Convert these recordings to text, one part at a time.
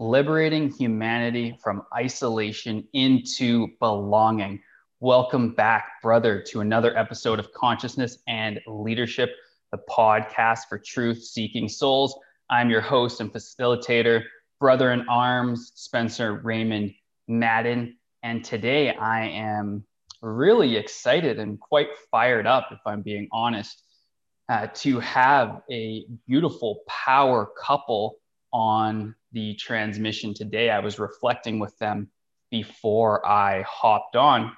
liberating humanity from isolation into belonging. Welcome back, brother, to another episode of Consciousness and Leadership, the podcast for truth seeking souls. I'm your host and facilitator, brother in arms, Spencer Raymond Madden. And today I am really excited and quite fired up, if I'm being honest, uh, to have a beautiful power couple on the transmission today. I was reflecting with them before I hopped on.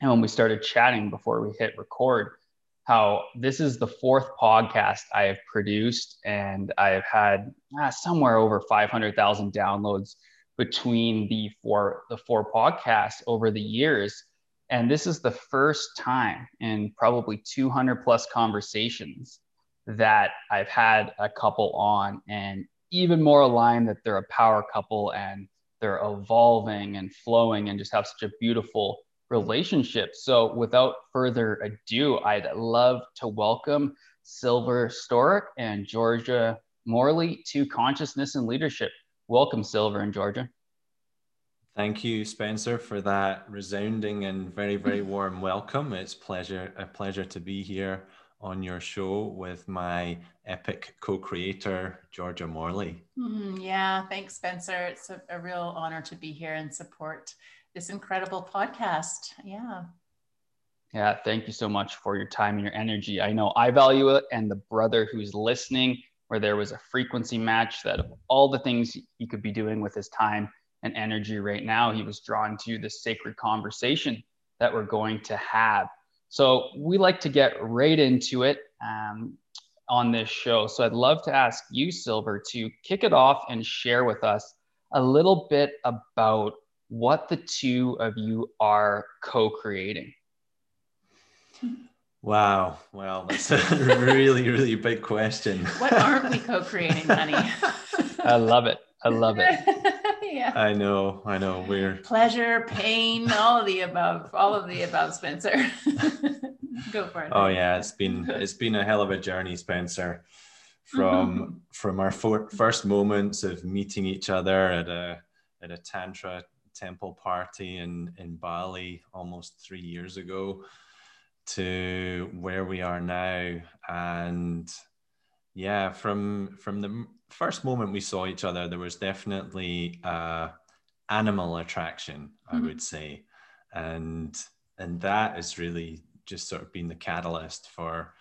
And when we started chatting before we hit record, how this is the fourth podcast I have produced, and I have had uh, somewhere over 500,000 downloads between the four the four podcasts over the years. And this is the first time in probably 200 plus conversations that I've had a couple on and even more aligned that they're a power couple and they're evolving and flowing and just have such a beautiful relationship. So, without further ado, I'd love to welcome Silver Storick and Georgia Morley to Consciousness and Leadership. Welcome, Silver and Georgia. Thank you, Spencer, for that resounding and very, very warm welcome. It's pleasure a pleasure to be here on your show with my epic co-creator, Georgia Morley. Mm, yeah, thanks, Spencer. It's a, a real honor to be here and support this incredible podcast. Yeah. Yeah, thank you so much for your time and your energy. I know I value it, and the brother who's listening, where there was a frequency match that all the things he could be doing with his time and energy right now. He was drawn to the sacred conversation that we're going to have. So we like to get right into it um, on this show. So I'd love to ask you, Silver, to kick it off and share with us a little bit about what the two of you are co-creating. Wow. Well, that's a really, really big question. What aren't we co-creating, honey? I love it. I love it. yeah. I know, I know. We're pleasure, pain, all of the above, all of the above, Spencer. Go for it. Oh yeah, it's been it's been a hell of a journey, Spencer. From mm-hmm. from our for, first moments of meeting each other at a at a tantra temple party in in Bali almost three years ago to where we are now and yeah from from the first moment we saw each other, there was definitely uh, animal attraction, I mm-hmm. would say, and and that has really just sort of been the catalyst for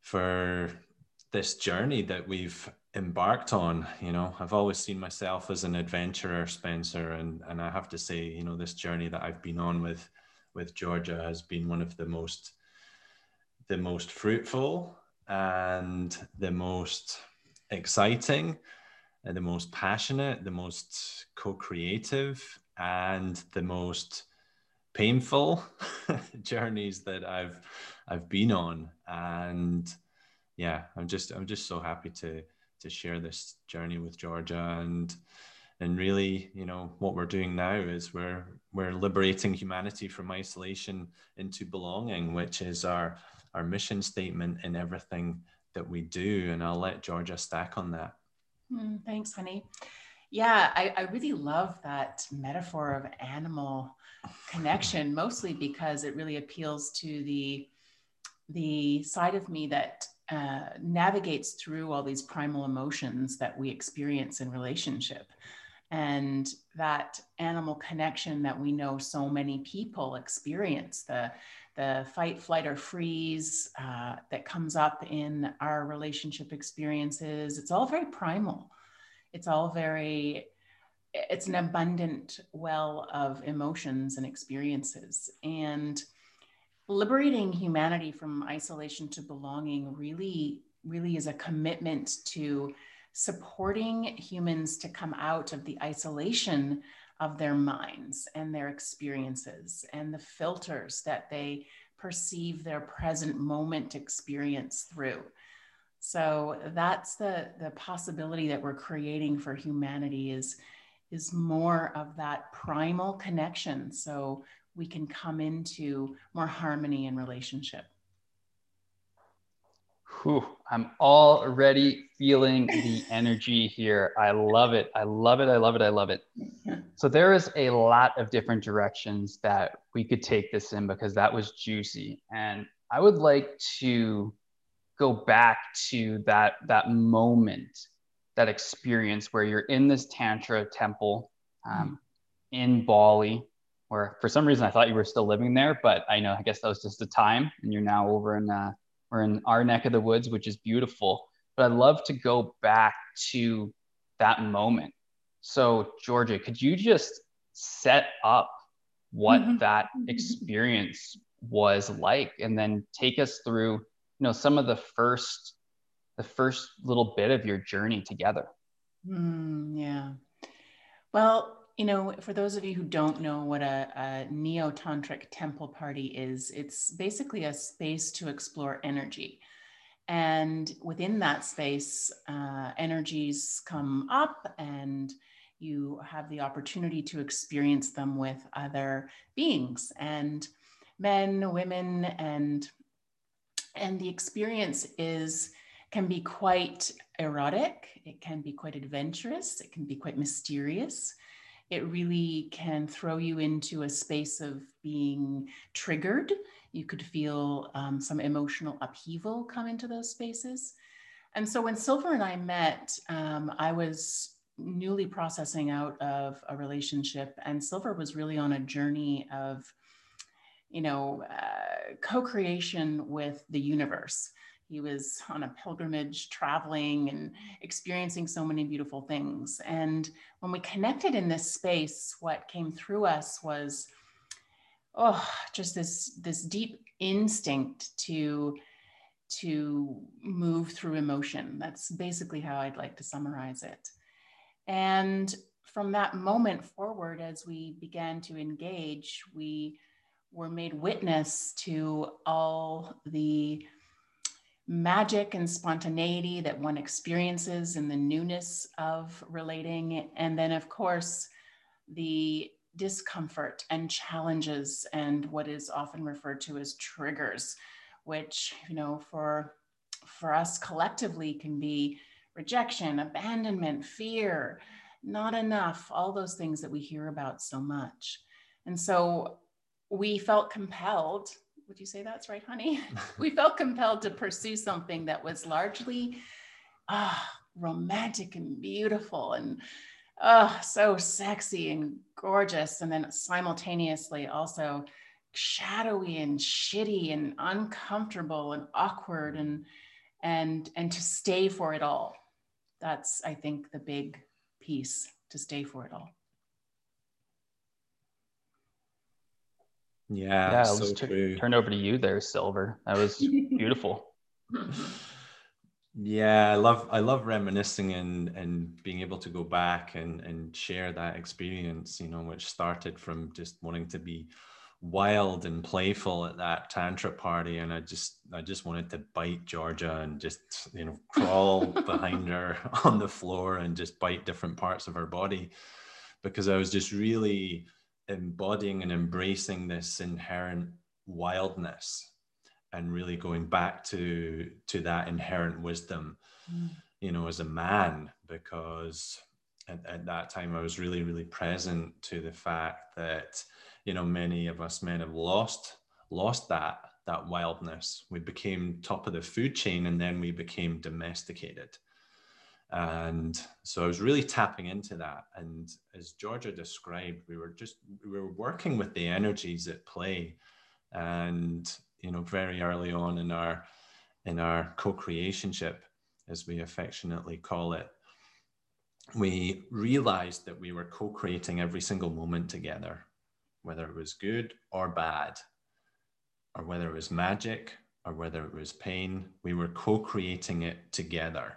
for this journey that we've embarked on you know i've always seen myself as an adventurer spencer and and i have to say you know this journey that i've been on with with georgia has been one of the most the most fruitful and the most exciting, uh, the most passionate, the most co-creative, and the most painful journeys that I've I've been on. And yeah, I'm just I'm just so happy to to share this journey with Georgia and and really you know what we're doing now is we're we're liberating humanity from isolation into belonging which is our our mission statement in everything that we do. And I'll let Georgia stack on that. Mm, thanks, honey. Yeah, I, I really love that metaphor of animal connection, mostly because it really appeals to the the side of me that uh, navigates through all these primal emotions that we experience in relationship and that animal connection that we know so many people experience the the fight, flight, or freeze uh, that comes up in our relationship experiences. It's all very primal. It's all very, it's an abundant well of emotions and experiences. And liberating humanity from isolation to belonging really, really is a commitment to supporting humans to come out of the isolation of their minds and their experiences and the filters that they perceive their present moment experience through. So that's the, the possibility that we're creating for humanity is, is more of that primal connection so we can come into more harmony and relationship. Whew, I'm already feeling the energy here. I love it. I love it. I love it. I love it. So there is a lot of different directions that we could take this in because that was juicy. And I would like to go back to that that moment, that experience where you're in this tantra temple um, in Bali, where for some reason I thought you were still living there, but I know I guess that was just a time, and you're now over in uh, or in our neck of the woods, which is beautiful. But I'd love to go back to that moment. So, Georgia, could you just set up what mm-hmm. that experience was like and then take us through, you know, some of the first the first little bit of your journey together. Mm, yeah. Well, you know, for those of you who don't know what a, a neo tantric temple party is, it's basically a space to explore energy. And within that space, uh, energies come up and you have the opportunity to experience them with other beings and men, women, and and the experience is can be quite erotic, it can be quite adventurous, it can be quite mysterious it really can throw you into a space of being triggered. You could feel um, some emotional upheaval come into those spaces. And so when Silver and I met, um, I was newly processing out of a relationship, and Silver was really on a journey of, you know, uh, co creation with the universe. He was on a pilgrimage, traveling and experiencing so many beautiful things. And when we connected in this space, what came through us was, oh, just this this deep instinct to to move through emotion. That's basically how I'd like to summarize it. And from that moment forward, as we began to engage, we were made witness to all the magic and spontaneity that one experiences in the newness of relating. And then, of course, the discomfort and challenges and what is often referred to as triggers, which, you know, for for us collectively can be rejection, abandonment, fear, not enough, all those things that we hear about so much. And so we felt compelled would you say that's right, honey? we felt compelled to pursue something that was largely ah, romantic and beautiful and oh, so sexy and gorgeous. And then simultaneously also shadowy and shitty and uncomfortable and awkward and and and to stay for it all. That's I think the big piece to stay for it all. Yeah, yeah. So t- true. turn over to you there, Silver. That was beautiful. yeah, I love I love reminiscing and and being able to go back and and share that experience. You know, which started from just wanting to be wild and playful at that tantra party and i just i just wanted to bite georgia and just you know crawl behind her on the floor and just bite different parts of her body because i was just really embodying and embracing this inherent wildness and really going back to to that inherent wisdom mm. you know as a man because at, at, that time i was really really present to the fact that you know many of us men have lost lost that that wildness we became top of the food chain and then we became domesticated and so I was really tapping into that. And as Georgia described, we were just we were working with the energies at play. And you know, very early on in our in our co-creationship, as we affectionately call it, we realized that we were co-creating every single moment together, whether it was good or bad, or whether it was magic or whether it was pain, we were co-creating it together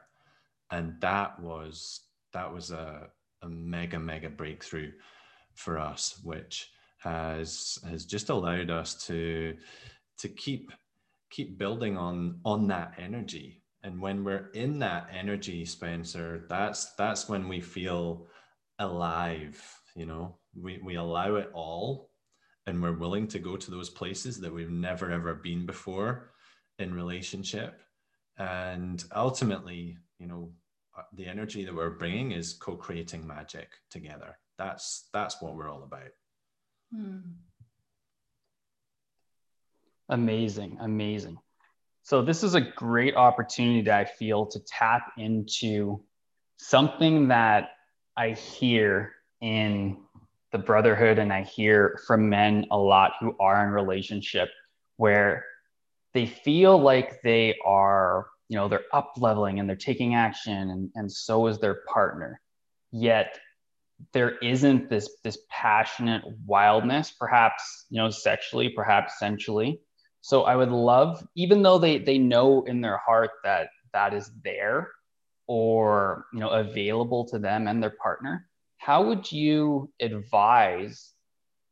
and that was that was a, a mega mega breakthrough for us which has has just allowed us to to keep keep building on on that energy. And when we're in that energy spencer that's that's when we feel alive you know? We, we allow it all and we're willing to go to those places that we've never ever been before in relationship. And ultimately you know uh, the energy that we're bringing is co-creating magic together. That's that's what we're all about. Hmm. amazing amazing. So this is a great opportunity that i feel to tap into something that i hear in the brotherhood and i hear from men a lot who are in relationship where they feel like they are, you know, they're up leveling and they're taking action and, and so is their partner. Yet there isn't this this passionate wildness, perhaps, you know, sexually, perhaps sensually. So I would love, even though they they know in their heart that that is there or you know available to them and their partner, how would you advise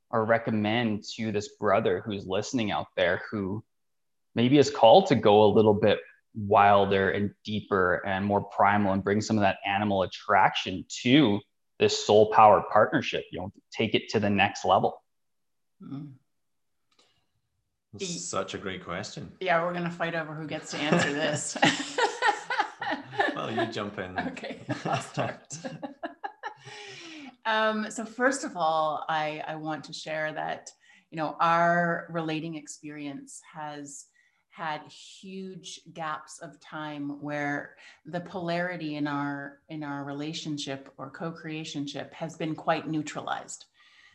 or recommend to this brother who's listening out there who maybe is called to go a little bit wilder and deeper and more primal and bring some of that animal attraction to this soul powered partnership you know take it to the next level. Mm. such a great question. Yeah we're going to fight over who gets to answer this. Well you jump in. Okay. I'll start. Um, so first of all I, I want to share that you know our relating experience has had huge gaps of time where the polarity in our in our relationship or co-creationship has been quite neutralized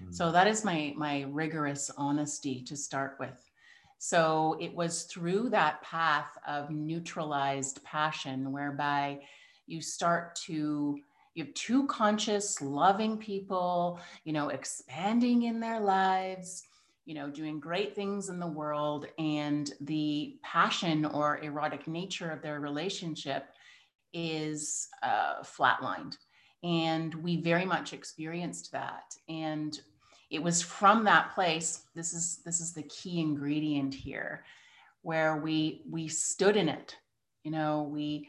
mm. so that is my my rigorous honesty to start with so it was through that path of neutralized passion whereby you start to you have two conscious loving people you know expanding in their lives you know, doing great things in the world, and the passion or erotic nature of their relationship is uh, flatlined. And we very much experienced that. And it was from that place. This is this is the key ingredient here, where we we stood in it. You know, we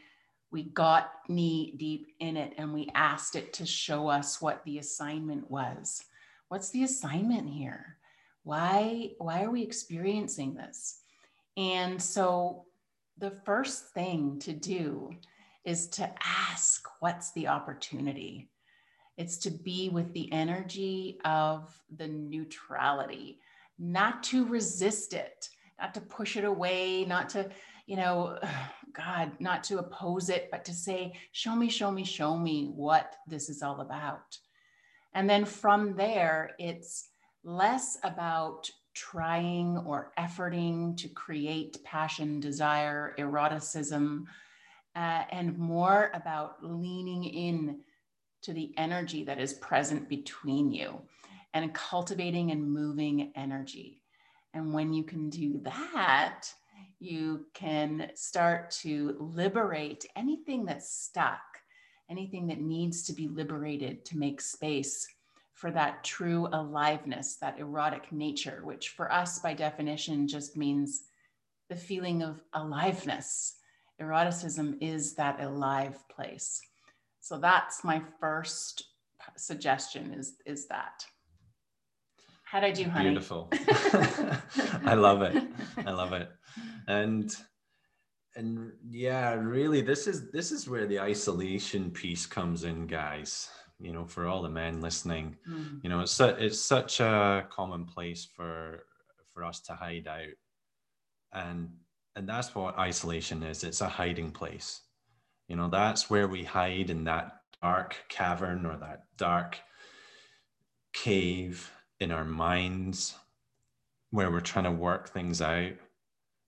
we got knee deep in it and we asked it to show us what the assignment was. What's the assignment here? Why why are we experiencing this? And so the first thing to do is to ask what's the opportunity. It's to be with the energy of the neutrality not to resist it not to push it away not to you know god not to oppose it but to say show me show me show me what this is all about. And then from there it's less about trying or efforting to create passion, desire, eroticism, uh, and more about leaning in to the energy that is present between you and cultivating and moving energy. And when you can do that, you can start to liberate anything that's stuck, anything that needs to be liberated to make space for that true aliveness, that erotic nature, which for us, by definition, just means the feeling of aliveness. Eroticism is that alive place. So that's my first suggestion is, is that. How'd I do, honey? Beautiful. I love it. I love it. And and yeah, really this is this is where the isolation piece comes in, guys you know for all the men listening. Mm. you know it's su- it's such a common place for for us to hide out. And and that's what isolation is. It's a hiding place. You know that's where we hide in that dark cavern or that dark cave in our minds where we're trying to work things out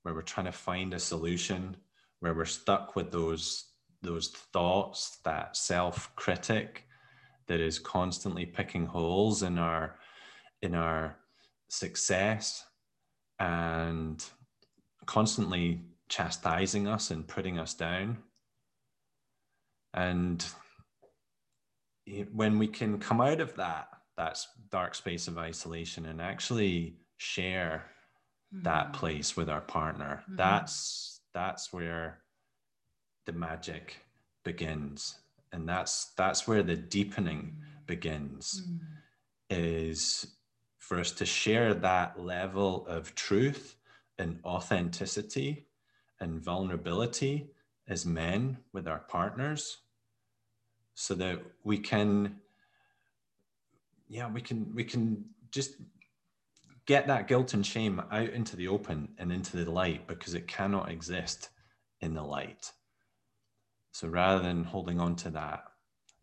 where we're trying to find a solution where we're stuck with those those thoughts that self critic that is constantly picking holes in our in our success and constantly chastising us and putting us down and when we can come out of that that dark space of isolation and actually share mm-hmm. that place with our partner mm-hmm. that's that's where the magic begins and that's that's where the deepening begins mm. is for us to share that level of truth and authenticity and vulnerability as men with our partners so that we can yeah we can we can just get that guilt and shame out into the open and into the light because it cannot exist in the light so rather than holding on to that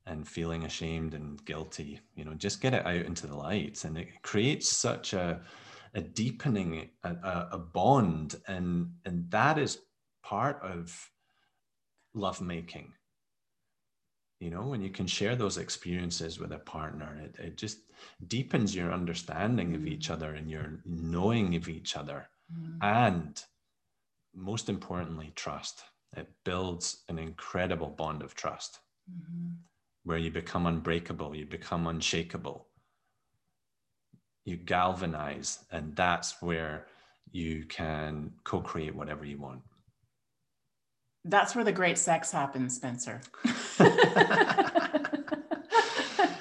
and feeling ashamed and guilty you know just get it out into the light. And it creates such a a deepening a, a bond. And and that is part of love making you know when you can share those experiences with a partner it, it just deepens your understanding of each other and your knowing of each other. Mm. and most importantly trust it builds an incredible bond of trust mm-hmm. where you become unbreakable you become unshakable you galvanize and that's where you can co-create whatever you want that's where the great sex happens, Spencer.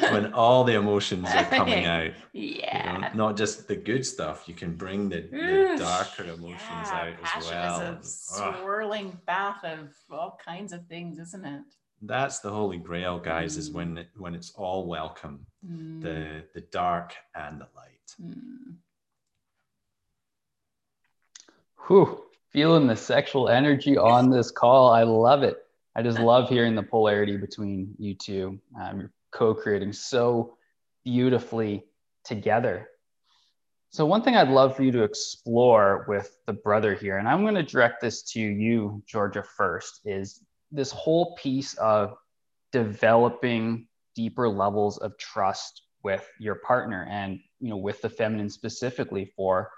when all the emotions are coming out. Yeah. You know, not just the good stuff. You can bring the, the darker emotions yeah, out as well. Is a swirling bath of all kinds of things, isn't it? That's the holy grail, guys, mm. is when it, when it's all welcome, mm. the the dark and the light. Mm. Whew feeling the sexual energy on this call. I love it. I just love hearing the polarity between you two. Um, you're co-creating so beautifully together. So one thing I'd love for you to explore with the brother here, and I'm going to direct this to you, Georgia, first, is this whole piece of developing deeper levels of trust with your partner and you know with the feminine specifically for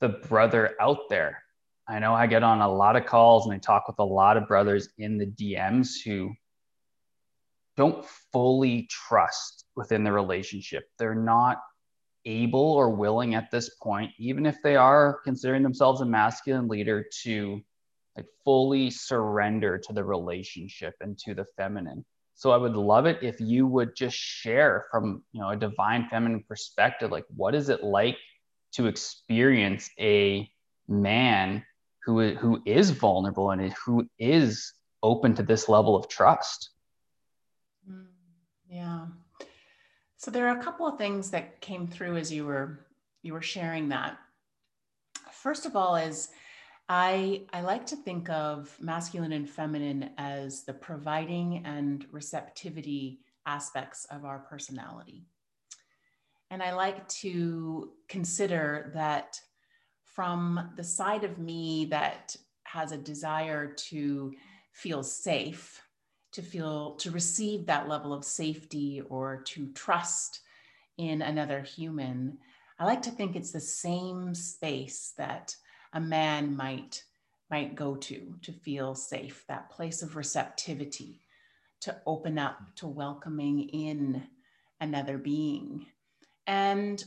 the brother out there I know I get on a lot of calls and I talk with a lot of brothers in the DMs who don't fully trust within the relationship. They're not able or willing at this point, even if they are considering themselves a masculine leader, to like fully surrender to the relationship and to the feminine. So I would love it if you would just share from you know a divine feminine perspective, like what is it like to experience a man who who is vulnerable and who is open to this level of trust. Mm, yeah. So there are a couple of things that came through as you were you were sharing that. First of all is I I like to think of masculine and feminine as the providing and receptivity aspects of our personality. And I like to consider that from the side of me that has a desire to feel safe, to feel, to receive that level of safety or to trust in another human, I like to think it's the same space that a man might might go to to feel safe, that place of receptivity, to open up to welcoming in another being. And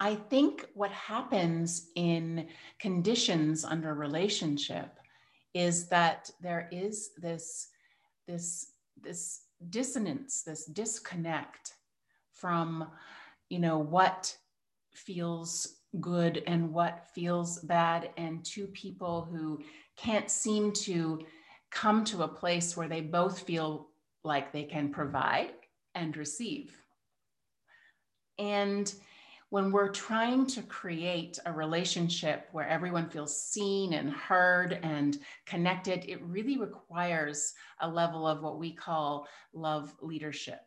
I think what happens in conditions under relationship is that there is this, this, this dissonance, this disconnect from, you know, what feels good and what feels bad, and two people who can't seem to come to a place where they both feel like they can provide and receive. And when we're trying to create a relationship where everyone feels seen and heard and connected, it really requires a level of what we call love leadership.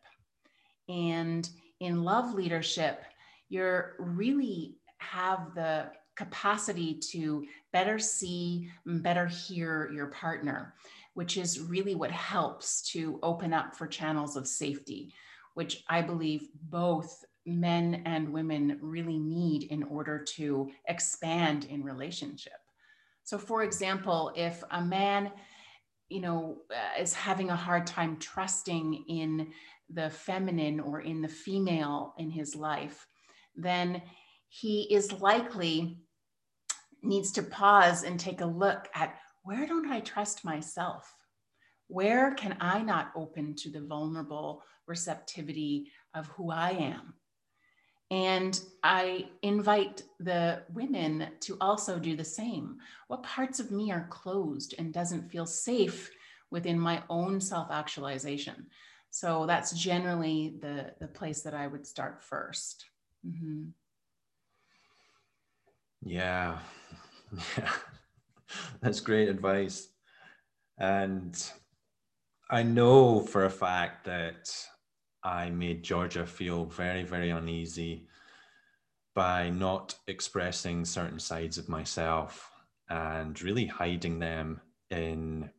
And in love leadership, you're really have the capacity to better see, better hear your partner, which is really what helps to open up for channels of safety, which I believe both men and women really need in order to expand in relationship. So, for example, if a man, you know, uh, is having a hard time trusting in the feminine or in the female in his life, then he is likely needs to pause and take a look at where don't I trust myself? Where can I not open to the vulnerable receptivity of who I am? And I invite the women to also do the same. What parts of me are closed and doesn't feel safe within my own self actualization? So that's generally the, the place that I would start 1st mm-hmm. Yeah. Yeah. That's great advice. And I know for a fact that I made Georgia feel very, very uneasy by not expressing certain sides of myself and really hiding them in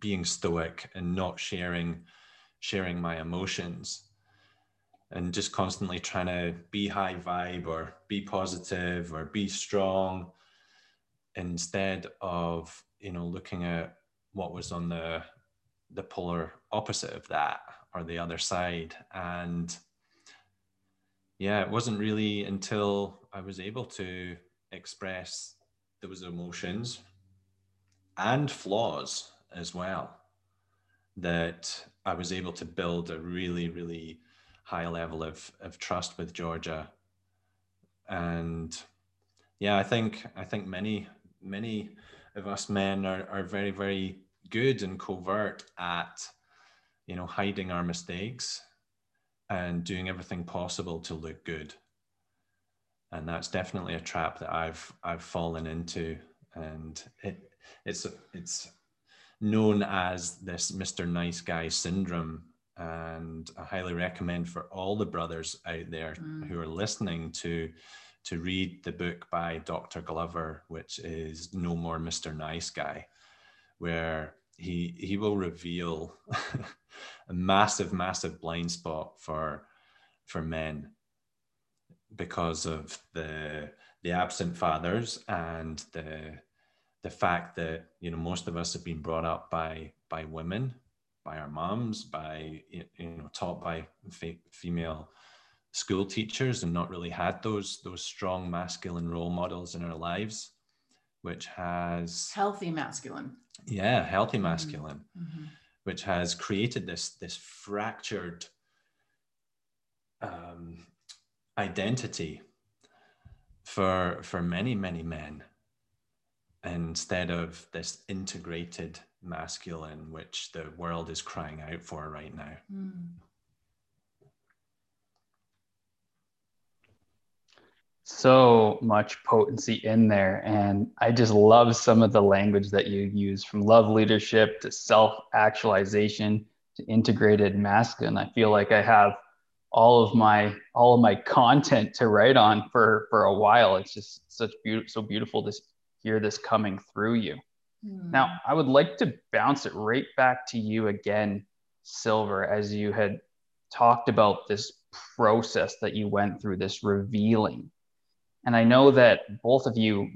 being stoic and not sharing sharing my emotions and just constantly trying to be high vibe or be positive or be strong instead of you know looking at what was on the the polar opposite of that or the other side. And yeah it wasn't really until i was able to express those emotions and flaws as well that i was able to build a really really high level of, of trust with georgia. And yeah i think i think many many of us men are, are very very good and covert at you know hiding our mistakes and doing everything possible to look good. And that's definitely a trap that i've i've fallen into. And it it's it's known as this mr nice guy syndrome. And i highly recommend for all the brothers out there mm. who are listening to to read the book by dr glover which is no more mr nice guy where he he will reveal a massive massive blind spot for for men because of the the absent fathers and the the fact that you know most of us have been brought up by by women by our moms by you know taught by female school teachers and not really had those those strong masculine role models in our lives which has healthy masculine yeah healthy mm-hmm. masculine mm-hmm. which has created this this fractured um, identity for for many many men instead of this integrated masculine which the world is crying out for right now mm. So much potency in there. And I just love some of the language that you use from love leadership to self actualization to integrated masculine. I feel like I have all of my all of my content to write on for for a while it's just such beautiful so beautiful to hear this coming through you mm. now i would like to bounce it right back to you again silver as you had talked about this process that you went through this revealing and I know that both of you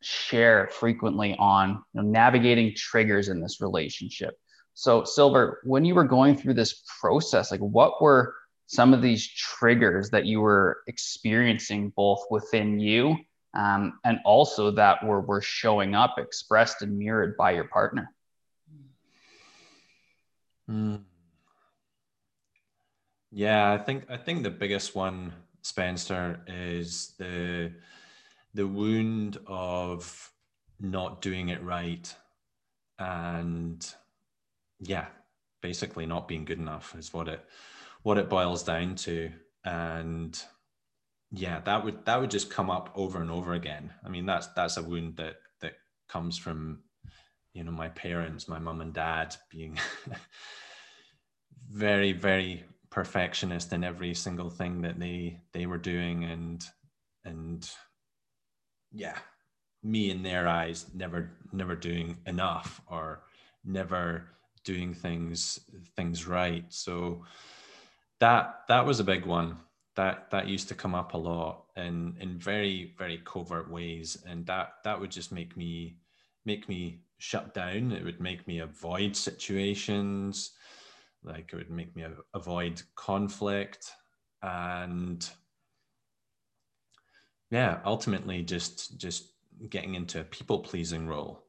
share frequently on you know, navigating triggers in this relationship. So, Silver, when you were going through this process, like what were some of these triggers that you were experiencing both within you um, and also that were, were showing up, expressed and mirrored by your partner? Mm. Yeah, I think I think the biggest one Spencer is the the wound of not doing it right and yeah basically not being good enough is what it what it boils down to. And yeah that would that would just come up over and over again. I mean that's that's a wound that that comes from you know my parents my mom and dad being very very perfectionist in every single thing that they they were doing and and yeah me in their eyes never never doing enough or never doing things things right. So that that was a big one. That that used to come up a lot in in very very covert ways and that that would just make me make me shut down. It would make me avoid situations like it would make me avoid conflict and yeah ultimately just just getting into a people pleasing role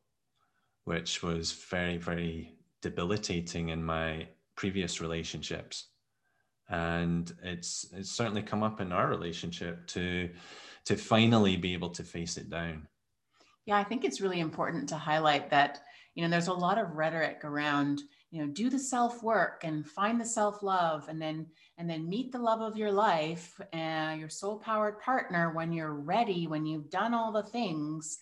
which was very very debilitating in my previous relationships. And it's it's certainly come up in our relationship to to finally be able to face it down. Yeah i think it's really important to highlight that you know there's a lot of rhetoric around you know do the self work and find the self love and then and then meet the love of your life and your soul powered partner when you're ready when you've done all the things.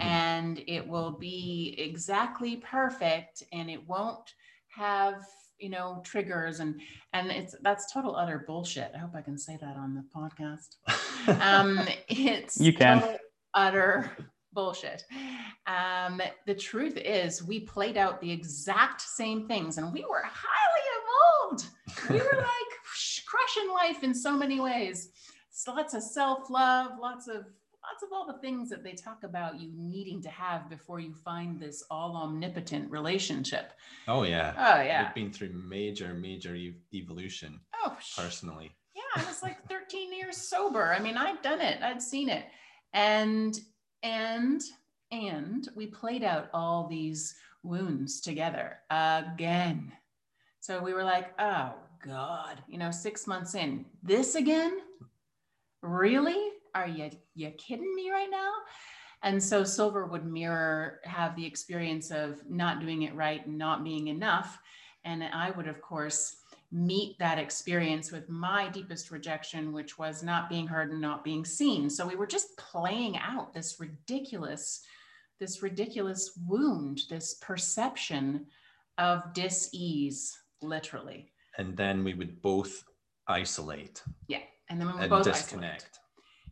And it will be exactly perfect and it won't have you know triggers and and it's that's total utter bullshit. I hope i can say that on the podcast. Um it's you can. utter bullshit um the truth is we played out the exact same things and we were highly evolved we were like crushing life in so many ways so lots of self-love lots of lots of all the things that they talk about you needing to have before you find this all omnipotent relationship. Oh yeah. Oh yeah. We've been through major, major e- evolution. Oh, personally. Yeah, I was like 13 years sober. I mean, I'd done it. I'd seen it, and and and we played out all these wounds together again. So we were like, oh God, you know, six months in, this again? Really? are you you kidding me right now and so silver would mirror have the experience of not doing it right and not being enough and i would of course meet that experience with my deepest rejection which was not being heard and not being seen so we were just playing out this ridiculous this ridiculous wound this perception of dis-ease literally and then we would both isolate yeah and then we would both disconnect isolate.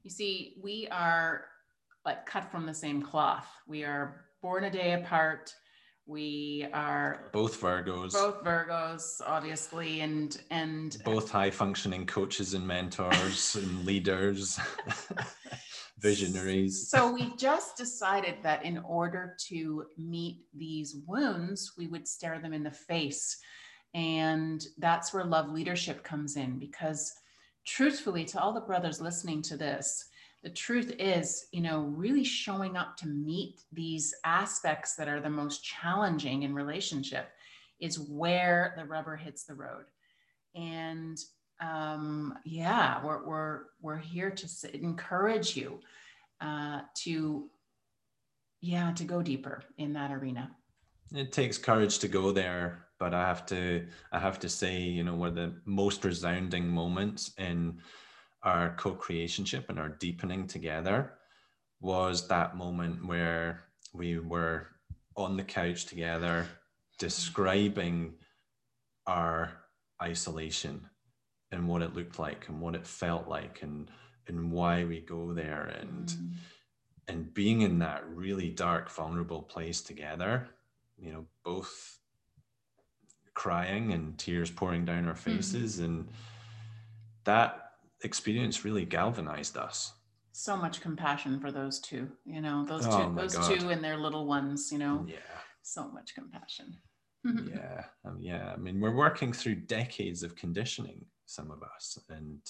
You see, we are like cut from the same cloth. We are born a day apart. We are both Virgos. Both Virgos, obviously, and and both high functioning coaches and mentors and leaders, visionaries. So we just decided that in order to meet these wounds, we would stare them in the face. And that's where love leadership comes in because truthfully to all the brothers listening to this the truth is you know really showing up to meet these aspects that are the most challenging in relationship is where the rubber hits the road. And um, yeah we're, we're we're here to encourage you uh, to yeah to go deeper in that arena. It takes courage to go there but I have to I have to say, you know, of the most resounding moments in our co-creationship and our deepening together was that moment where we were on the couch together describing our isolation and what it looked like and what it felt like and and why we go there and mm. and being in that really dark vulnerable place together you know both crying and tears pouring down our mm-hmm. faces. Mm-hmm. And that experience really galvanized us. So much compassion for those two, you know, those two, oh those God. two and their little ones, you know. Yeah. So much compassion. yeah. Um, yeah. I mean, we're working through decades of conditioning, some of us. And,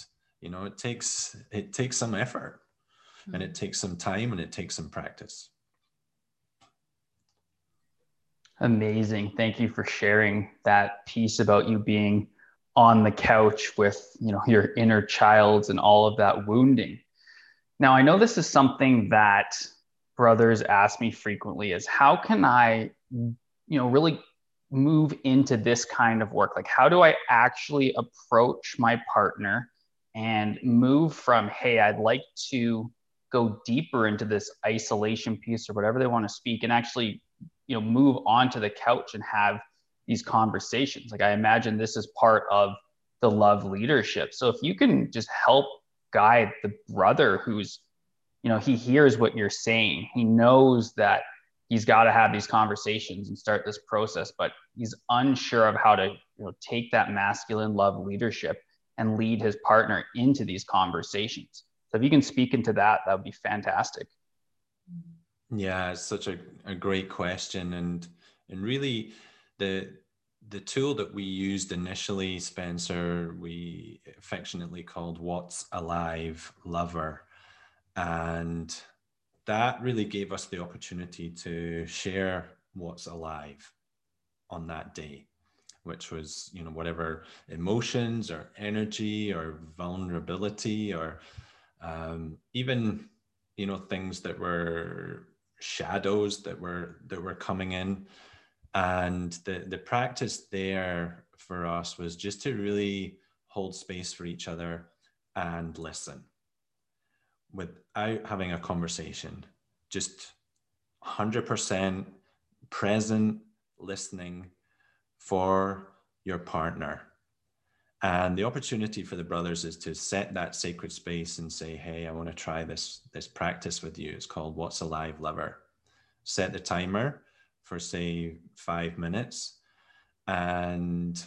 you know, it takes it takes some effort mm-hmm. and it mm-hmm. takes some time and it takes some practice. Amazing. Thank you for sharing that piece about you being on the couch with, you know, your inner child and all of that wounding. Now, I know this is something that brothers ask me frequently is how can I, you know, really move into this kind of work? Like how do I actually approach my partner and move from, hey, I'd like to go deeper into this isolation piece or whatever they want to speak and actually you know move onto the couch and have these conversations. Like i imagine this is part of the love leadership. So if you can just help guide the brother who's you know he hears what you're saying. He knows that he's got to have these conversations and start this process but he's unsure of how to you know take that masculine love leadership and lead his partner into these conversations. So if you can speak into that that would be fantastic. Yeah, it's such a, a great question. And and really the the tool that we used initially, Spencer, we affectionately called What's Alive Lover. And that really gave us the opportunity to share what's alive on that day which was you know whatever emotions or energy or vulnerability or um, even you know things that were shadows that were that were coming in and the the practice there for us was just to really hold space for each other and listen without having a conversation just 100% present listening for your partner. And the opportunity for the brothers is to set that sacred space and say, hey, I want to try this, this practice with you. It's called What's Alive Lover. Set the timer for, say, five minutes and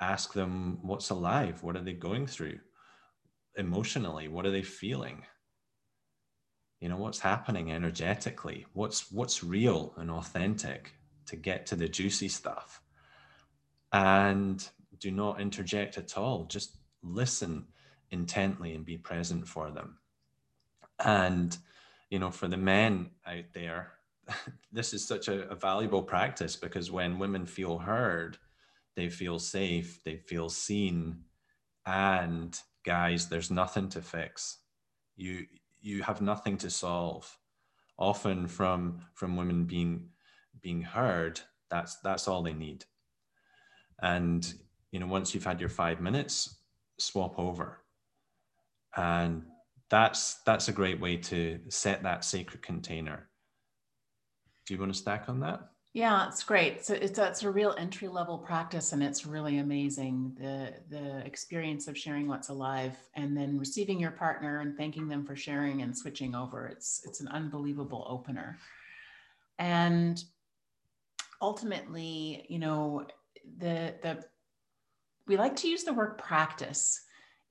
ask them what's alive. What are they going through emotionally? What are they feeling? You know, what's happening energetically? What's what's real and authentic to get to the juicy stuff? and do not interject at all. Just listen intently and be present for them. And, you know, for the men out there, this is such a, a, valuable practice because when women feel heard, they feel safe, they feel seen. And guys, there's nothing to fix. You you have nothing to solve. Often from from women being being heard, that's that's all they need and you know once you've had your five minutes swap over and that's that's a great way to set that sacred container do you want to stack on that? Yeah it's great. So it's a, it's a real entry level practice and it's really amazing the the experience of sharing what's alive and then receiving your partner and thanking them for sharing and switching over. It's it's an unbelievable opener. And ultimately you know the the we like to use the word practice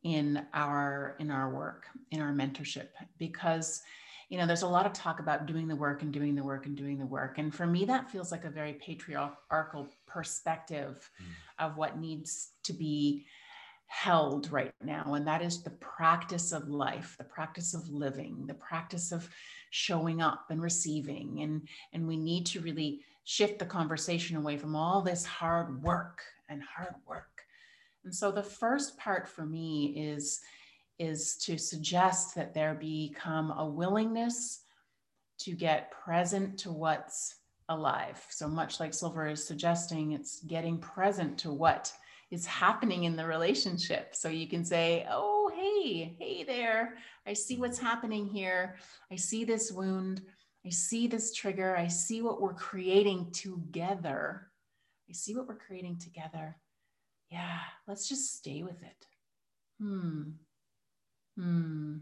in our in our work in our mentorship because you know there's a lot of talk about doing the work and doing the work and doing the work and for me that feels like a very patriarchal perspective mm. of what needs to be held right now and that is the practice of life the practice of living the practice of showing up and receiving and and we need to really shift the conversation away from all this hard work and hard work. And so the first part for me is is to suggest that there become a willingness to get present to what's alive. So much like Silver is suggesting, it's getting present to what is happening in the relationship. So you can say, Oh, hey, hey there. I see what's happening here. I see this wound. I see this trigger. I see what we're creating together. I see what we're creating together. Yeah, let's just stay with it. Hmm. Hmm.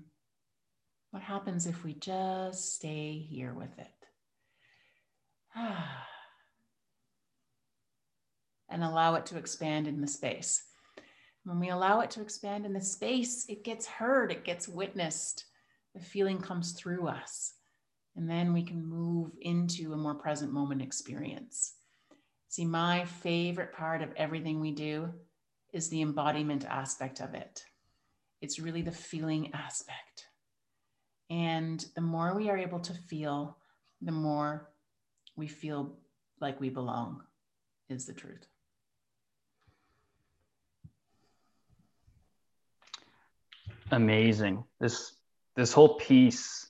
What happens if we just stay here with it? and allow it to expand in the space. When we allow it to expand in the space, it gets heard, it gets witnessed. The feeling comes through us. And then we can move into a more present moment experience. See, my favorite part of everything we do is the embodiment aspect of it. It's really the feeling aspect. And the more we are able to feel, the more we feel like we belong, is the truth. Amazing. This this whole piece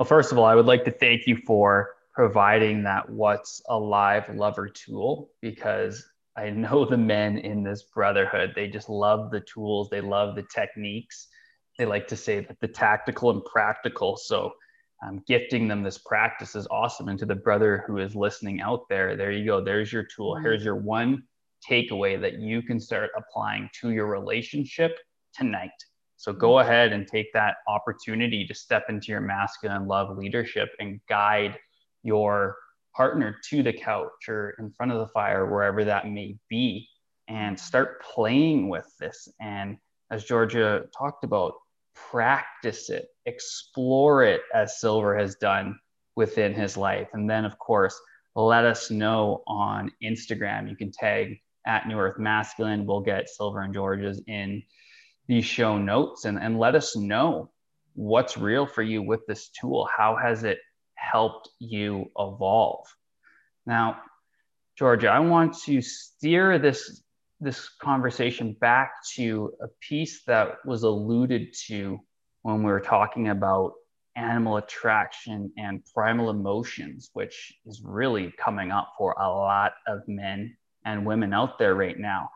well, first of all, I would like to thank you for providing that What's Alive Lover tool because I know the men in this brotherhood, they just love the tools, they love the techniques. They like to say that the tactical and practical. So, um, gifting them this practice is awesome. And to the brother who is listening out there, there you go. There's your tool. Here's your one takeaway that you can start applying to your relationship tonight. So go mm-hmm. ahead and take that opportunity to step into your masculine love leadership and guide your partner to the couch or in front of the fire, wherever that may be, and start playing with this. And as Georgia talked about, practice it, explore it as Silver has done within his life. And then, of course, let us know on Instagram. You can tag at New Earth Masculine. We'll get Silver and George's in these show notes and, and let us know what's real for you with this tool. How has it helped you evolve? Now, Georgia, I want to steer this this conversation back to a piece that was alluded to when we were talking about animal attraction and primal emotions, which is really coming up for a lot of men and women out there right now.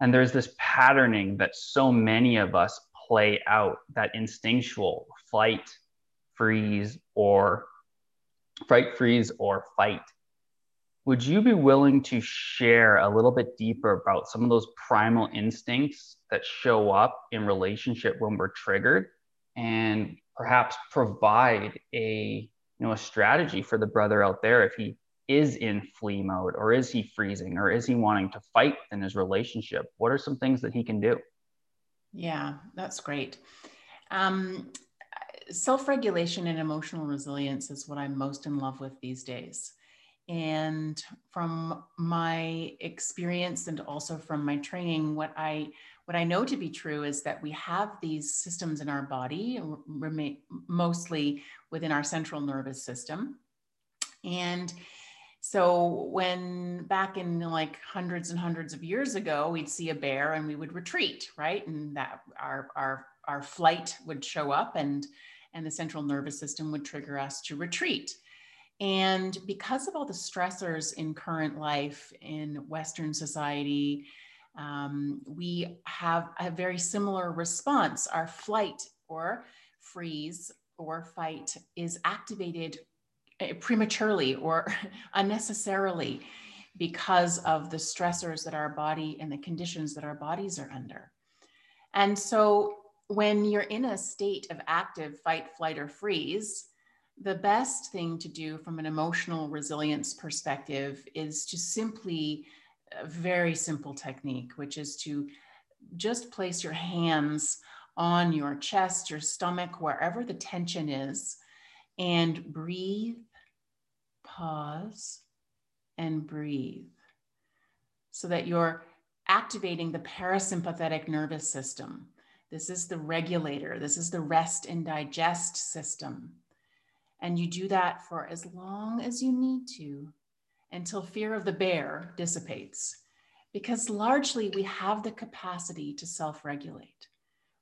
And there's this patterning that so many of us play out that instinctual fight, freeze, or fight, freeze, or fight. Would you be willing to share a little bit deeper about some of those primal instincts that show up in relationship when we're triggered and perhaps provide a you know a strategy for the brother out there if he is in flee mode or is he freezing or is he wanting to fight in his relationship? What are some things that he can do? Yeah that's great. Um, self-regulation and emotional resilience is what i'm most in love with these days. And from my experience and also from my training what i what i know to be true is that we have these systems in our body mostly within our central nervous system. And so when back in like hundreds and hundreds of years ago we'd see a bear and we would retreat right? And that our our our flight would show up and and the central nervous system would trigger us to retreat and because of all the stressors in current life in Western society, um, we have a very similar response. Our flight or freeze or fight is activated eh, prematurely or unnecessarily because of the stressors that our body and the conditions that our bodies are under. And so when you're in a state of active fight, flight, or freeze, the best thing to do from an emotional resilience perspective is to simply a very simple technique, which is to just place your hands on your chest, your stomach, wherever the tension is, and breathe, pause, and breathe so that you're activating the parasympathetic nervous system. This is the regulator, this is the rest and digest system. And you do that for as long as you need to until fear of the bear dissipates. Because largely we have the capacity to self regulate.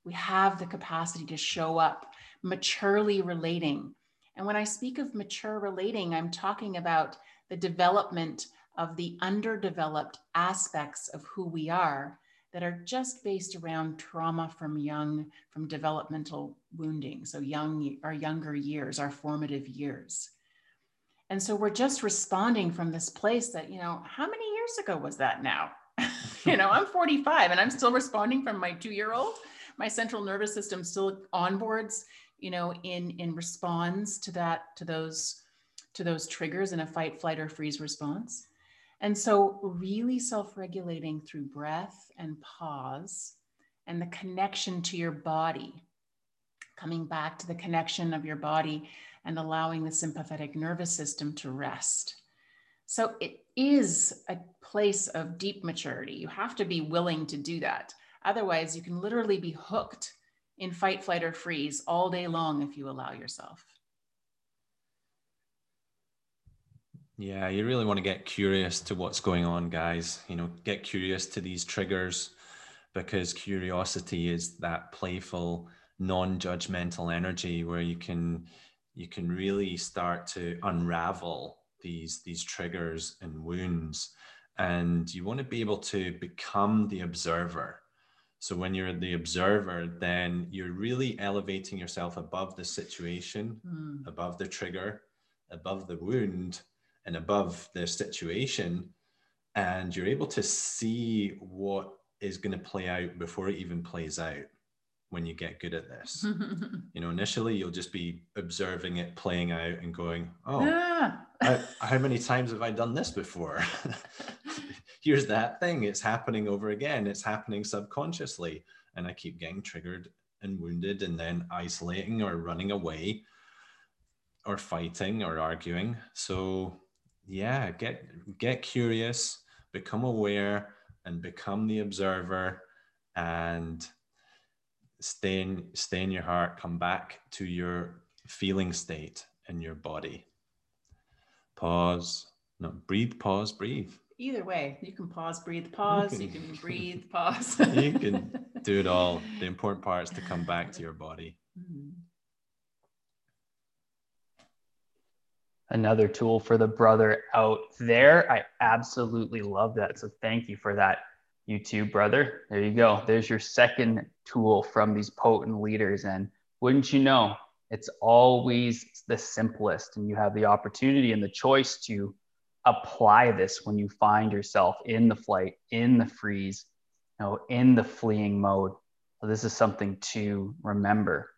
We have the capacity to show up maturely relating. And when I speak of mature relating, I'm talking about the development of the underdeveloped aspects of who we are that are just based around trauma from young, from developmental wounding. So young, our younger years, our formative years. And so we're just responding from this place that, you know, how many years ago was that now? you know, I'm 45 and I'm still responding from my two year old. My central nervous system still onboards, you know, in in response to that, to those, to those triggers in a fight, flight, or freeze response. And so, really self regulating through breath and pause and the connection to your body, coming back to the connection of your body and allowing the sympathetic nervous system to rest. So, it is a place of deep maturity. You have to be willing to do that. Otherwise, you can literally be hooked in fight, flight, or freeze all day long if you allow yourself. Yeah, you really want to get curious to what's going on, guys. You know, get curious to these triggers because curiosity is that playful, non-judgmental energy where you can you can really start to unravel these these triggers and wounds and you want to be able to become the observer so when you're the observer then you're really elevating yourself above the situation mm. above the trigger above the wound and above the situation and you're able to see what is going to play out before it even plays out when you get good at this. You know initially you'll just be observing it playing out and going oh ah. how, how many times have i done this before? Here's that thing. It's happening over again. It's happening subconsciously. And i keep getting triggered and wounded and then isolating or running away or fighting or arguing. So yeah get get curious become aware and become the observer and stay in stay in your heart come back to your feeling state in your body pause no breathe pause breathe either way, you can pause, breathe, pause. You can, you can breathe, pause. you can do it all. The important part is to come back to your body. Mm-hmm. Another tool for the brother out there. I absolutely love that. So thank you for that, you two brother. There you go. There's your second tool from these potent leaders. And wouldn't you know, it's always the simplest. And you have the opportunity and the choice to apply this when you find yourself in the flight, in the freeze, you know, in the fleeing mode. So this is something to remember.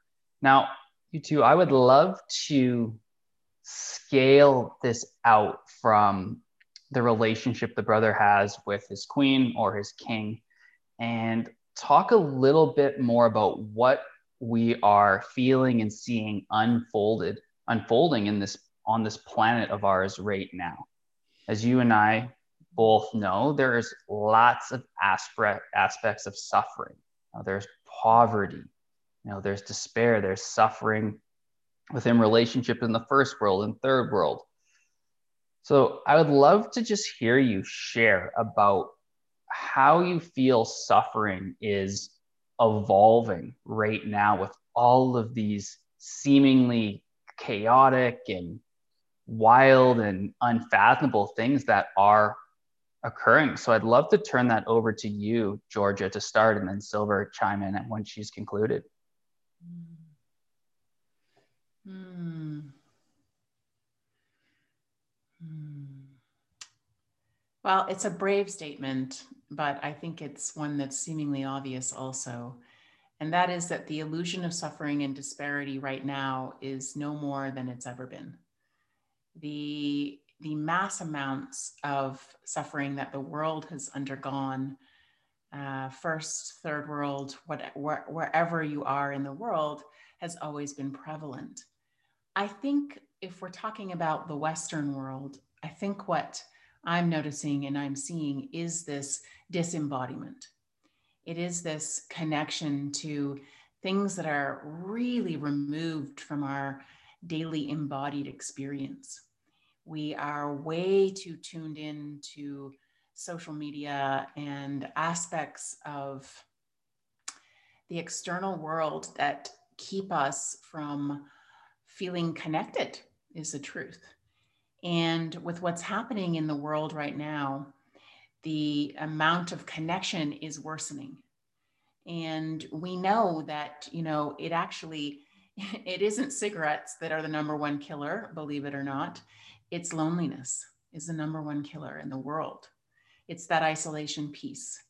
Now, you two, I would love to scale this out from the relationship the brother has with his queen or his king and talk a little bit more about what we are feeling and seeing unfolded unfolding in this on this planet of ours right now as you and I both know, there's lots of aspect, aspects of suffering. There's poverty, you know, there's despair, there's suffering within relationship in the first world and third world. So I would love to just hear you share about how you feel suffering is evolving right now with all of these seemingly chaotic and wild and unfathomable things that are occurring. So I'd love to turn that over to you, Georgia, to start, and then Silver chime in when she's concluded. Mm. Hmm. Hmm. Well, it's a brave statement, but I think it's one that's seemingly obvious also. And that is that the illusion of suffering and disparity right now is no more than it's ever been the the mass amounts of suffering that the world has undergone, uh, first, third world, what, where, wherever you are in the world, has always been prevalent. I think if we're talking about the Western world, I think what I'm noticing and I'm seeing is this disembodiment. It is this connection to things that are really removed from our daily embodied experience. We are way too tuned in to social media and aspects of the external world that keep us from feeling connected, is the truth. And with what's happening in the world right now, the amount of connection is worsening. And we know that, you know, it actually it isn't cigarettes that are the number one killer, believe it or not. It's loneliness is the number one killer in the world. It's that isolation piece.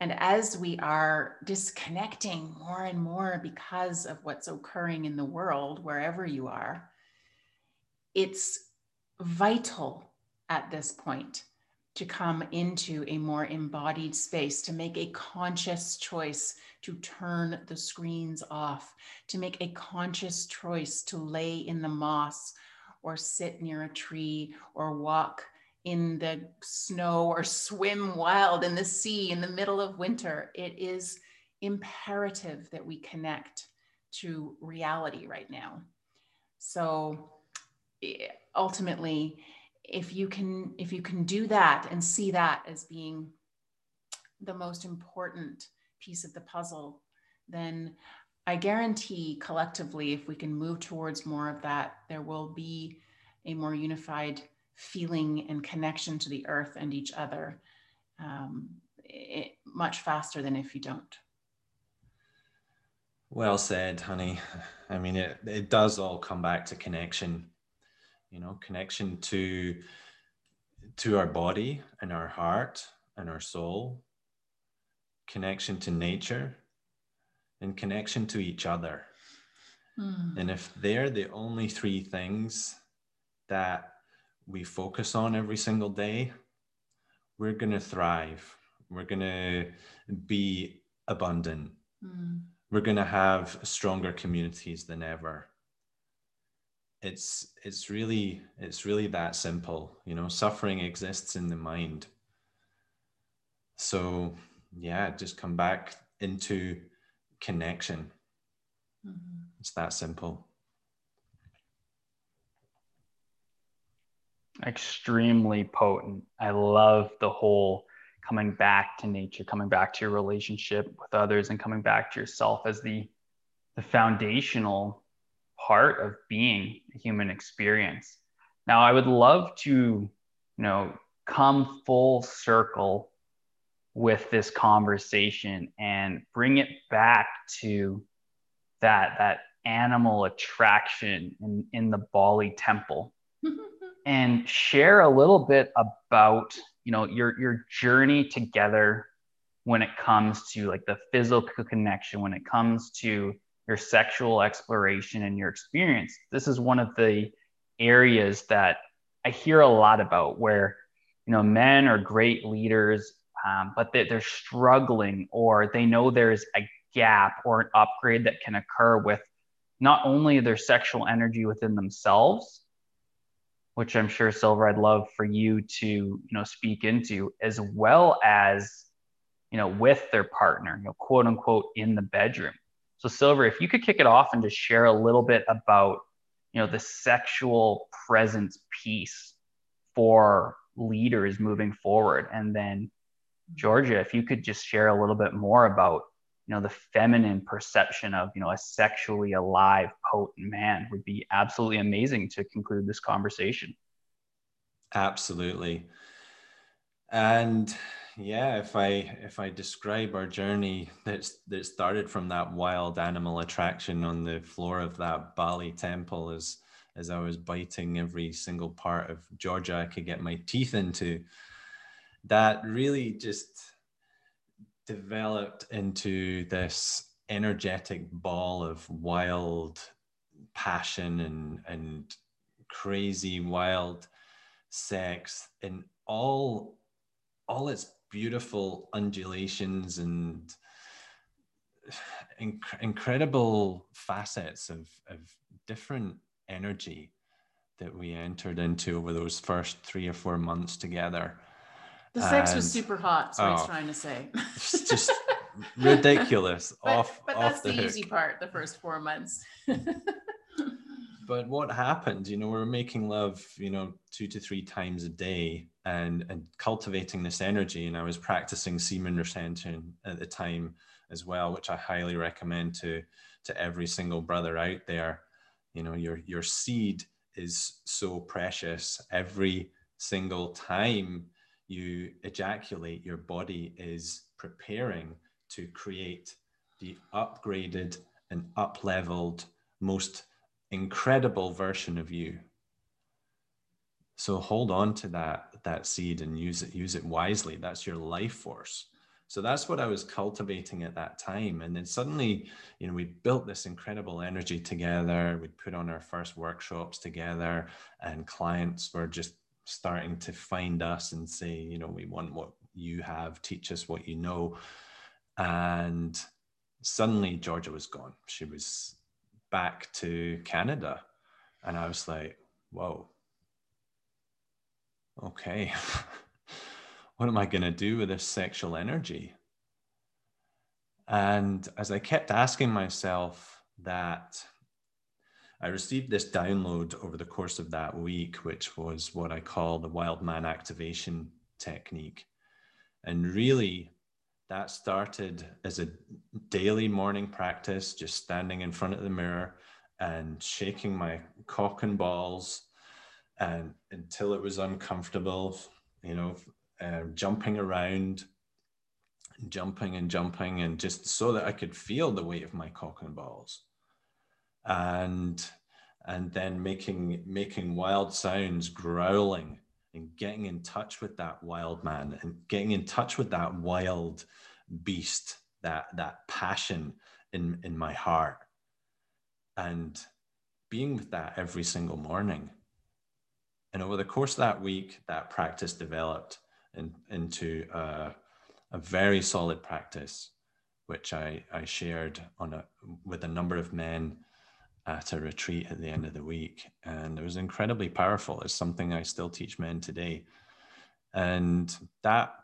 And as we are disconnecting more and more because of what's occurring in the world, wherever you are, it's vital at this point to come into a more embodied space, to make a conscious choice to turn the screens off, to make a conscious choice to lay in the moss or sit near a tree or walk in the snow or swim wild in the sea in the middle of winter. It is imperative that we connect to reality right now. So eh, ultimately, if you can if you can do that and see that as being the most important piece of the puzzle then i guarantee collectively if we can move towards more of that there will be a more unified feeling and connection to the earth and each other um, it, much faster than if you don't. Well said honey. I mean it, it does all come back to connection you know connection to to our body and our heart and our soul connection to nature and connection to each other. Mm. and if they're the only three things that we focus on every single day we're going to thrive. We're going to be abundant. Mm. we're going to have stronger communities than ever. It's it's really it's really that simple you know suffering exists in the mind. So yeah just come back into connection. Mm-hmm. it's that simple Extremely potent. I love the whole coming back to nature, coming back to your relationship with others, and coming back to yourself as the the foundational part of being a human experience. Now, I would love to, you know, come full circle with this conversation and bring it back to that that animal attraction in, in the Bali temple mm-hmm. And share a little bit about you know your your journey together when it comes to like the physical connection when it comes to your sexual exploration and your experience. This is one of the areas that i hear a lot about where you know men are great leaders um, but they, they're struggling or they know there's a gap or an upgrade that can occur with not only their sexual energy within themselves which i'm sure silver i'd love for you to you know speak into as well as you know with their partner you know quote unquote in the bedroom. So silver if you could kick it off and just share a little bit about you know the sexual presence piece for leaders moving forward. And then georgia if you could just share a little bit more about you know the feminine perception of you know a sexually alive potent man would be absolutely amazing to conclude this conversation. Absolutely. And yeah if i if i describe our journey that's that started from that wild animal attraction on the floor of that bali temple as as i was biting every single part of georgia i could get my teeth into that really just developed into this energetic ball of wild passion and and crazy wild sex in all all its beautiful undulations and inc- incredible facets of, of different energy that we entered into over those first three or four months together the sex and, was super hot. So oh, he's trying to say. It's just ridiculous. but, off, but off that's the, the easy part. The first four months. but what happened? You know, we were making love, you know, two to three times a day, and and cultivating this energy. And I was practicing semen retention at the time as well, which I highly recommend to to every single brother out there. You know, your your seed is so precious. Every single time you ejaculate, your body is preparing to create the upgraded and up-leveled, most incredible version of you. So hold on to that that seed and use it use it wisely. That's your life force. So that's what I was cultivating at that time. And then suddenly, you know, we built this incredible energy together. We put on our first workshops together, and clients were just starting to find us and say, you know, we want what you have, teach us what you know. And suddenly Georgia was gone. She was back to Canada. And I was like, whoa, okay, what am I going to do with this sexual energy? And as I kept asking myself that, I received this download over the course of that week, which was what I call the wild man activation technique. And really, that started as a daily morning practice, just standing in front of the mirror and shaking my cock and balls and until it was uncomfortable, you know, uh, jumping around, jumping and jumping, and just so that I could feel the weight of my cock and balls and and then making making wild sounds growling and getting in touch with that wild man and getting in touch with that wild beast that that passion in in my heart. And being with that every single morning. And over the course of that week that practice developed in, into a, a very solid practice which I, I shared on a, with a number of men at a retreat at the end of the week. And it was incredibly powerful. It's something I still teach men today. And that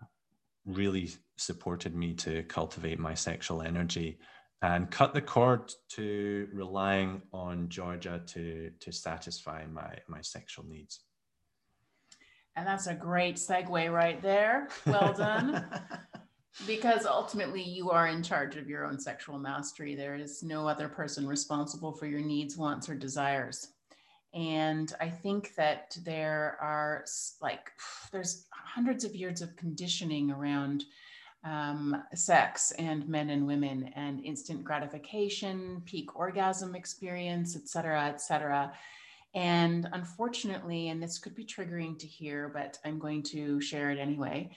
really supported me to cultivate my sexual energy and cut the cord to relying on Georgia to, to satisfy my, my sexual needs. And that's a great segue right there. Well done. because ultimately you are in charge of your own sexual mastery. There is no other person responsible for your needs, wants, or desires. And I think that there are like, there's hundreds of years of conditioning around um, sex and men and women and instant gratification, peak orgasm experience, et cetera, et cetera. And unfortunately, and this could be triggering to hear, but I'm going to share it anyway.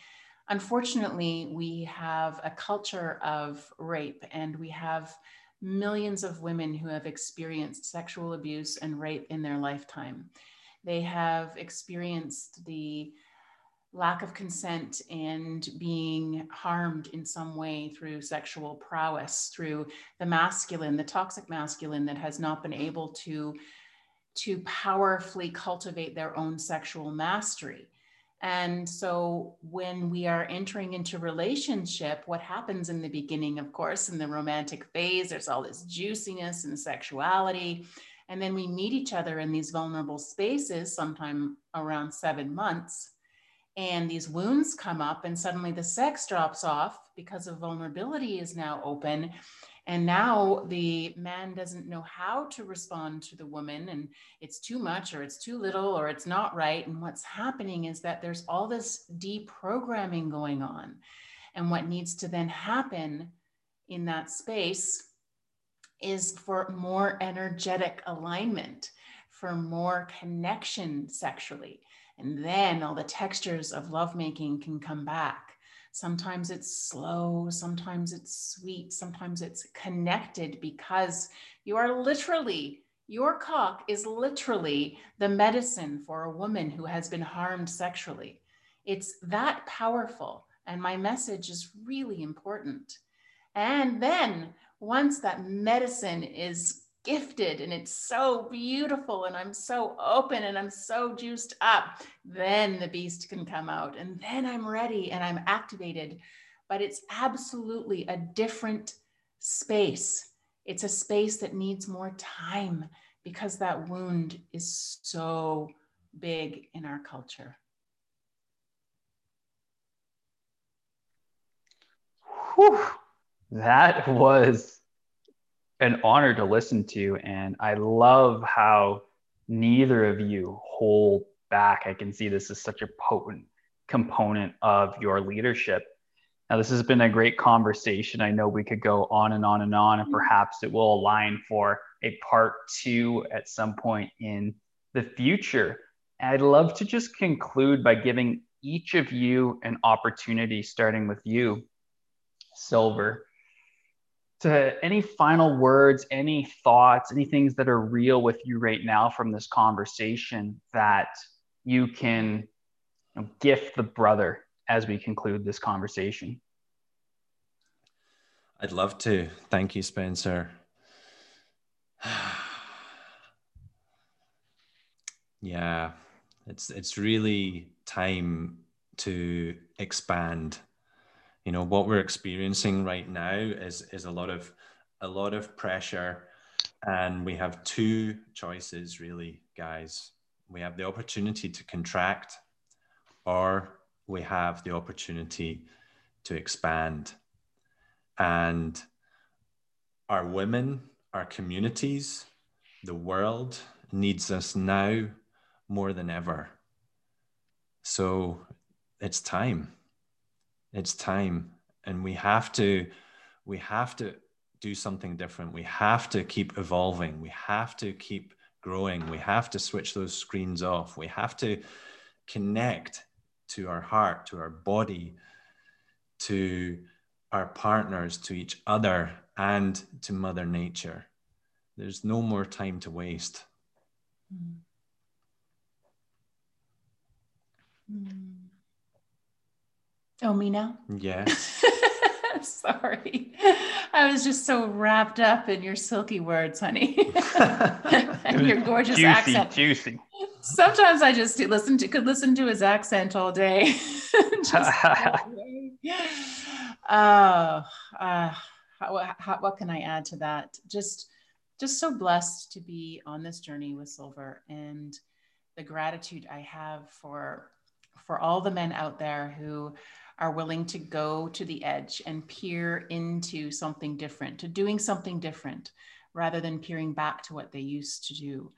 Unfortunately, we have a culture of rape and we have millions of women who have experienced sexual abuse and rape in their lifetime. They have experienced the lack of consent and being harmed in some way through sexual prowess, through the masculine, the toxic masculine that has not been able to, to powerfully cultivate their own sexual mastery. And so when we are entering into relationship, what happens in the beginning, of course, in the romantic phase, there's all this juiciness and sexuality. And then we meet each other in these vulnerable spaces, sometime around seven months and these wounds come up and suddenly the sex drops off because of vulnerability is now open and now the man doesn't know how to respond to the woman and it's too much or it's too little or it's not right. And what's happening is that there's all this deprogramming going on. And what needs to then happen in that space is for more energetic alignment for more connection sexually. And then all the textures of lovemaking can come back. Sometimes it's slow, sometimes it's sweet, sometimes it's connected because you are literally, your cock is literally the medicine for a woman who has been harmed sexually. It's that powerful. And my message is really important. And then once that medicine is gifted and it's so beautiful and I'm so open and I'm so juiced up, then the beast can come out and then I'm ready and I'm activated. But it's absolutely a different space. It's a space that needs more time because that wound is so big in our culture. Whew. That was an honor to listen to. And I love how neither of you hold back. I can see this is such a potent component of your leadership. Now, this has been a great conversation. I know we could go on and on and on, and mm-hmm. perhaps it will align for a part two at some point in the future. I'd love to just conclude by giving each of you an opportunity, starting with you, Silver, to any final words, any thoughts, any things that are real with you right now from this conversation that you can gift the brother as we conclude this conversation? I'd love to. Thank you, Spencer. yeah, it's it's really time to expand you know what we're experiencing right now is is a lot of a lot of pressure. And we have two choices really guys. We have the opportunity to contract or we have the opportunity to expand. And our women our communities the world needs us now more than ever. So it's time it's time. And we have to we have to do something different. We have to keep evolving. We have to keep growing. We have to switch those screens off. We have to connect to our heart to our body to our partners to each other and to mother nature. There's no more time to waste. Mm. Mm. Oh, me now? Yes. Sorry. I was just so wrapped up in your silky words, honey. and your gorgeous juicy, accent. Juicy. Sometimes I just listen to could listen to his accent all day. just, uh, uh, how, how, what can I add to that? Just just so blessed to be on this journey with Silver and the gratitude I have for for all the men out there who are willing to go to the edge and peer into something different, to doing something different rather than peering back to what they used to do.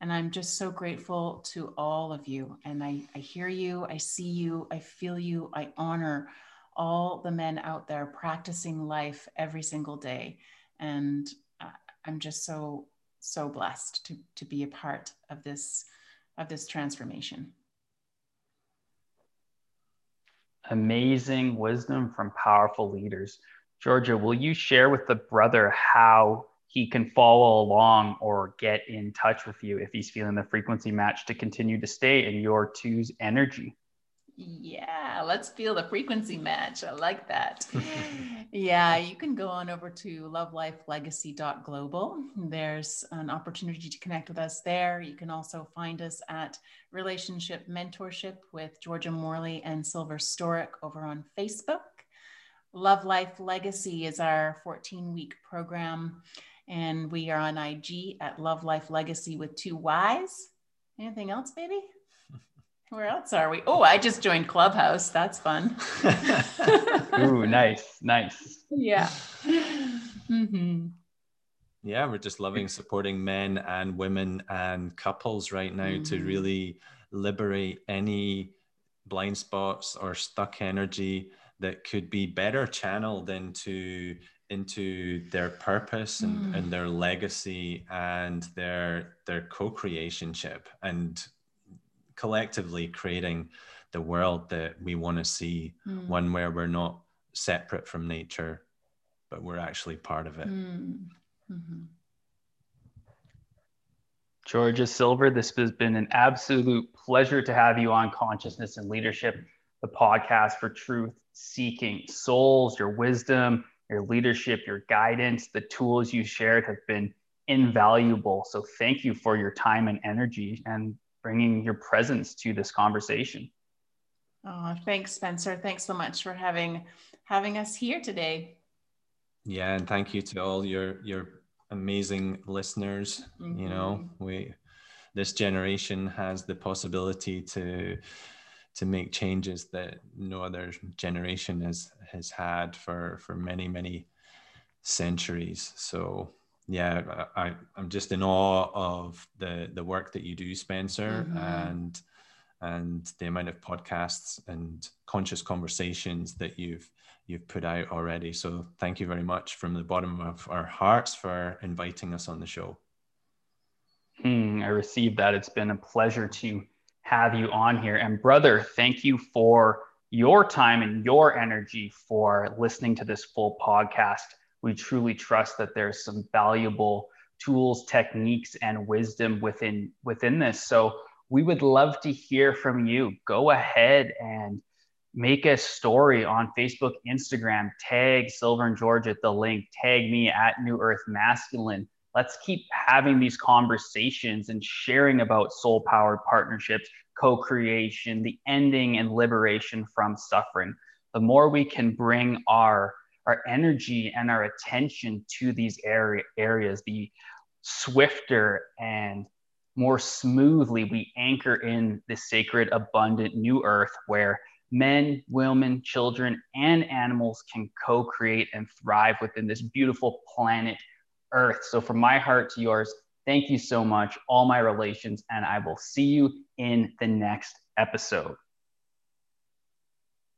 And I'm just so grateful to all of you. And I, I hear you, I see you, I feel you, I honor all the men out there practicing life every single day. And uh, I'm just so, so blessed to, to be a part of this, of this transformation. Amazing wisdom from powerful leaders. Georgia, will you share with the brother how he can follow along or get in touch with you if he's feeling the frequency match to continue to stay in your two's energy. Yeah, let's feel the frequency match. I like that. yeah, you can go on over to lovelife.legacy.global. There's an opportunity to connect with us there. You can also find us at Relationship Mentorship with Georgia Morley and Silver Storick over on Facebook. Love Life Legacy is our 14 week program and we are on IG at Love Life Legacy with two Y's. Anything else, baby? Where else are we? Oh, I just joined Clubhouse. That's fun. Ooh, nice, nice. Yeah. Mm-hmm. Yeah, we're just loving supporting men and women and couples right now mm-hmm. to really liberate any blind spots or stuck energy that could be better channeled into into their purpose and, mm. and their legacy and their their co-creationship and collectively creating the world that we want to see mm. one where we're not separate from nature but we're actually part of it mm. mm-hmm. georgia silver this has been an absolute pleasure to have you on consciousness and leadership the podcast for truth seeking souls your wisdom your leadership, your guidance, the tools you shared have been invaluable. So thank you for your time and energy and bringing your presence to this conversation. Oh, thanks, Spencer. Thanks so much for having having us here today. Yeah, and thank you to all your your amazing listeners. Mm-hmm. You know, mm-hmm. we this generation has the possibility to to make changes that no other generation has has had for for many many centuries so yeah I, i'm just in awe of the the work that you do spencer mm-hmm. and and the amount of podcasts and conscious conversations that you've you've put out already so thank you very much from the bottom of our hearts for inviting us on the show hmm, i received that it's been a pleasure to have you on here. And brother, thank you for your time and your energy for listening to this full podcast. We truly trust that there's some valuable tools, techniques, and wisdom within within this. So we would love to hear from you. Go ahead and make a story on Facebook, Instagram, tag Silver and George at the link, tag me at New Earth Masculine let's keep having these conversations and sharing about soul powered partnerships, co creation, the ending and liberation from suffering. The more we can bring our our energy and our attention to these area, areas, the swifter and more smoothly we anchor in the sacred, abundant new earth where men, women, children, and animals can co create and thrive within this beautiful planet earth. So from my heart to yours, thank you so much, all my relations, and I will see you in the next episode.